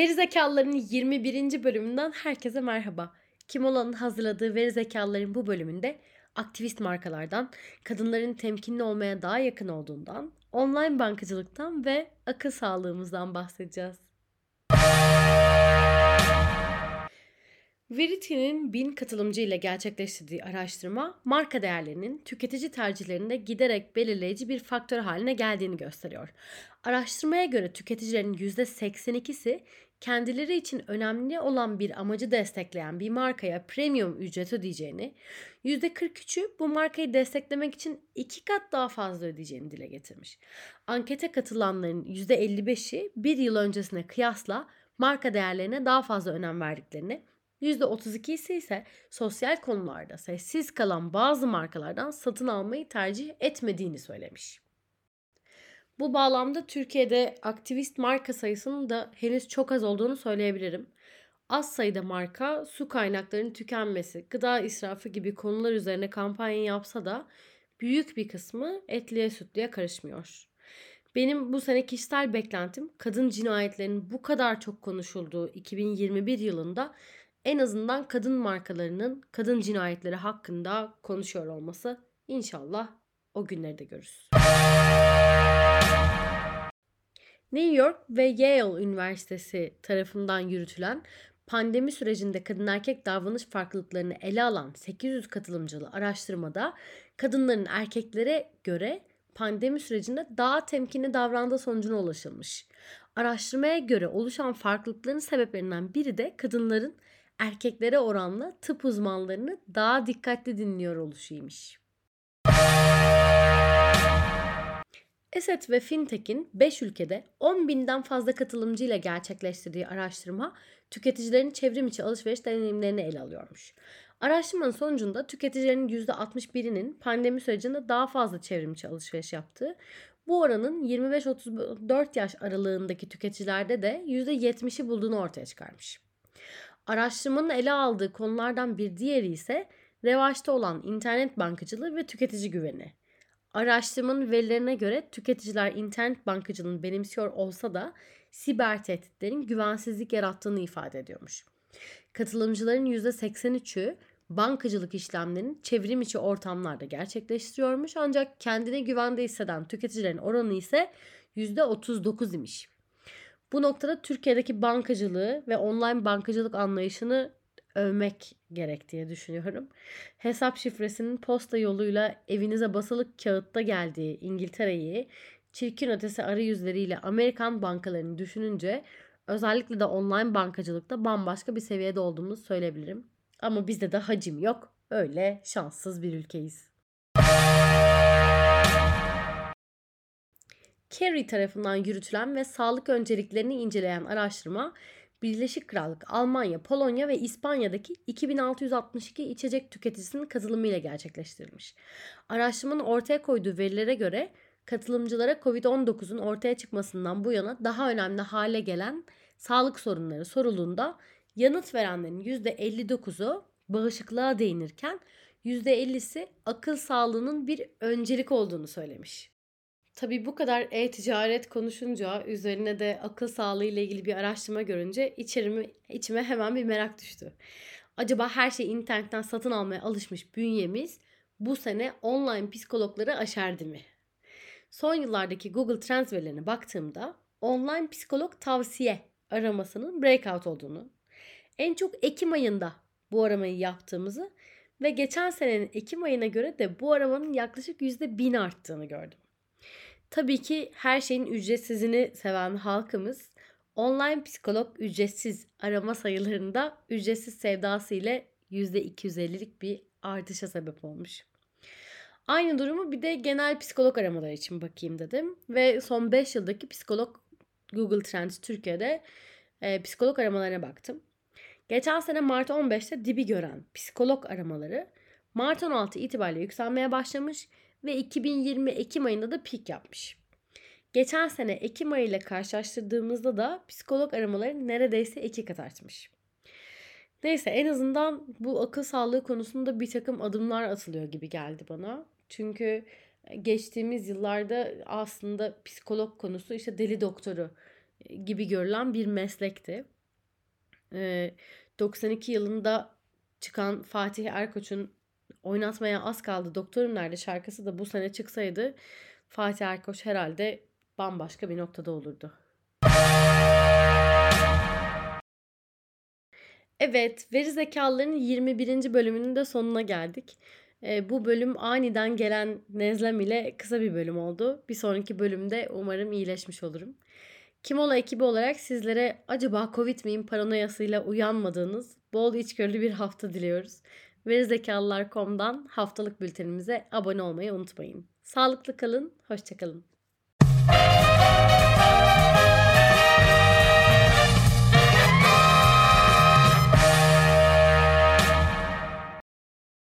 Veri zekalıların 21. bölümünden herkese merhaba. Kim olanın hazırladığı veri zekalıların bu bölümünde aktivist markalardan, kadınların temkinli olmaya daha yakın olduğundan, online bankacılıktan ve akıl sağlığımızdan bahsedeceğiz. Verity'nin bin katılımcı ile gerçekleştirdiği araştırma marka değerlerinin tüketici tercihlerinde giderek belirleyici bir faktör haline geldiğini gösteriyor. Araştırmaya göre tüketicilerin %82'si kendileri için önemli olan bir amacı destekleyen bir markaya premium ücret ödeyeceğini, %43'ü bu markayı desteklemek için iki kat daha fazla ödeyeceğini dile getirmiş. Ankete katılanların %55'i bir yıl öncesine kıyasla marka değerlerine daha fazla önem verdiklerini, %32'si ise sosyal konularda sessiz kalan bazı markalardan satın almayı tercih etmediğini söylemiş. Bu bağlamda Türkiye'de aktivist marka sayısının da henüz çok az olduğunu söyleyebilirim. Az sayıda marka su kaynaklarının tükenmesi, gıda israfı gibi konular üzerine kampanya yapsa da büyük bir kısmı etliye sütlüye karışmıyor. Benim bu sene kişisel beklentim kadın cinayetlerinin bu kadar çok konuşulduğu 2021 yılında en azından kadın markalarının kadın cinayetleri hakkında konuşuyor olması. İnşallah o günleri de görürüz. New York ve Yale Üniversitesi tarafından yürütülen pandemi sürecinde kadın erkek davranış farklılıklarını ele alan 800 katılımcılı araştırmada kadınların erkeklere göre pandemi sürecinde daha temkinli davrandığı sonucuna ulaşılmış. Araştırmaya göre oluşan farklılıkların sebeplerinden biri de kadınların erkeklere oranla tıp uzmanlarını daha dikkatli dinliyor oluşuymuş. Eset ve Fintech'in 5 ülkede 10 binden fazla katılımcı ile gerçekleştirdiği araştırma tüketicilerin çevrim içi alışveriş deneyimlerini ele alıyormuş. Araştırmanın sonucunda tüketicilerin %61'inin pandemi sürecinde daha fazla çevrim içi alışveriş yaptığı, bu oranın 25-34 yaş aralığındaki tüketicilerde de %70'i bulduğunu ortaya çıkarmış. Araştırmanın ele aldığı konulardan bir diğeri ise revaçta olan internet bankacılığı ve tüketici güveni. Araştırmanın verilerine göre tüketiciler internet bankacılığını benimsiyor olsa da siber tehditlerin güvensizlik yarattığını ifade ediyormuş. Katılımcıların %83'ü bankacılık işlemlerini çevrim içi ortamlarda gerçekleştiriyormuş ancak kendine güvende hisseden tüketicilerin oranı ise %39 imiş. Bu noktada Türkiye'deki bankacılığı ve online bankacılık anlayışını övmek gerek diye düşünüyorum. Hesap şifresinin posta yoluyla evinize basılı kağıtta geldiği İngiltere'yi çirkin ötesi arayüzleriyle Amerikan bankalarını düşününce özellikle de online bankacılıkta bambaşka bir seviyede olduğumuzu söyleyebilirim. Ama bizde de hacim yok. Öyle şanssız bir ülkeyiz. Kerry tarafından yürütülen ve sağlık önceliklerini inceleyen araştırma Birleşik Krallık, Almanya, Polonya ve İspanya'daki 2662 içecek tüketicisinin katılımıyla gerçekleştirilmiş. Araştırmanın ortaya koyduğu verilere göre katılımcılara COVID-19'un ortaya çıkmasından bu yana daha önemli hale gelen sağlık sorunları sorulduğunda yanıt verenlerin %59'u bağışıklığa değinirken %50'si akıl sağlığının bir öncelik olduğunu söylemiş. Tabii bu kadar e-ticaret konuşunca üzerine de akıl sağlığı ile ilgili bir araştırma görünce içerimi, içime hemen bir merak düştü. Acaba her şey internetten satın almaya alışmış bünyemiz bu sene online psikologları aşerdi mi? Son yıllardaki Google Trends verilerine baktığımda online psikolog tavsiye aramasının breakout olduğunu, en çok Ekim ayında bu aramayı yaptığımızı ve geçen senenin Ekim ayına göre de bu aramanın yaklaşık %1000 arttığını gördüm. Tabii ki her şeyin ücretsizini seven halkımız online psikolog ücretsiz arama sayılarında ücretsiz sevdası ile %250'lik bir artışa sebep olmuş. Aynı durumu bir de genel psikolog aramaları için bakayım dedim. Ve son 5 yıldaki psikolog Google Trends Türkiye'de e, psikolog aramalarına baktım. Geçen sene Mart 15'te dibi gören psikolog aramaları Mart 16 itibariyle yükselmeye başlamış ve 2020 Ekim ayında da pik yapmış. Geçen sene Ekim ayı ile karşılaştırdığımızda da psikolog aramaları neredeyse iki kat artmış. Neyse en azından bu akıl sağlığı konusunda bir takım adımlar atılıyor gibi geldi bana. Çünkü geçtiğimiz yıllarda aslında psikolog konusu işte deli doktoru gibi görülen bir meslekti. Ee, 92 yılında çıkan Fatih Erkoç'un oynatmaya az kaldı Doktorum Nerede şarkısı da bu sene çıksaydı Fatih Erkoç herhalde bambaşka bir noktada olurdu. Evet, veri zekalıların 21. bölümünün de sonuna geldik. Ee, bu bölüm aniden gelen nezlem ile kısa bir bölüm oldu. Bir sonraki bölümde umarım iyileşmiş olurum. Kimola ekibi olarak sizlere acaba Covid miyim paranoyasıyla uyanmadığınız bol içgörülü bir hafta diliyoruz verizekalılar.com'dan haftalık bültenimize abone olmayı unutmayın. Sağlıklı kalın, hoşçakalın.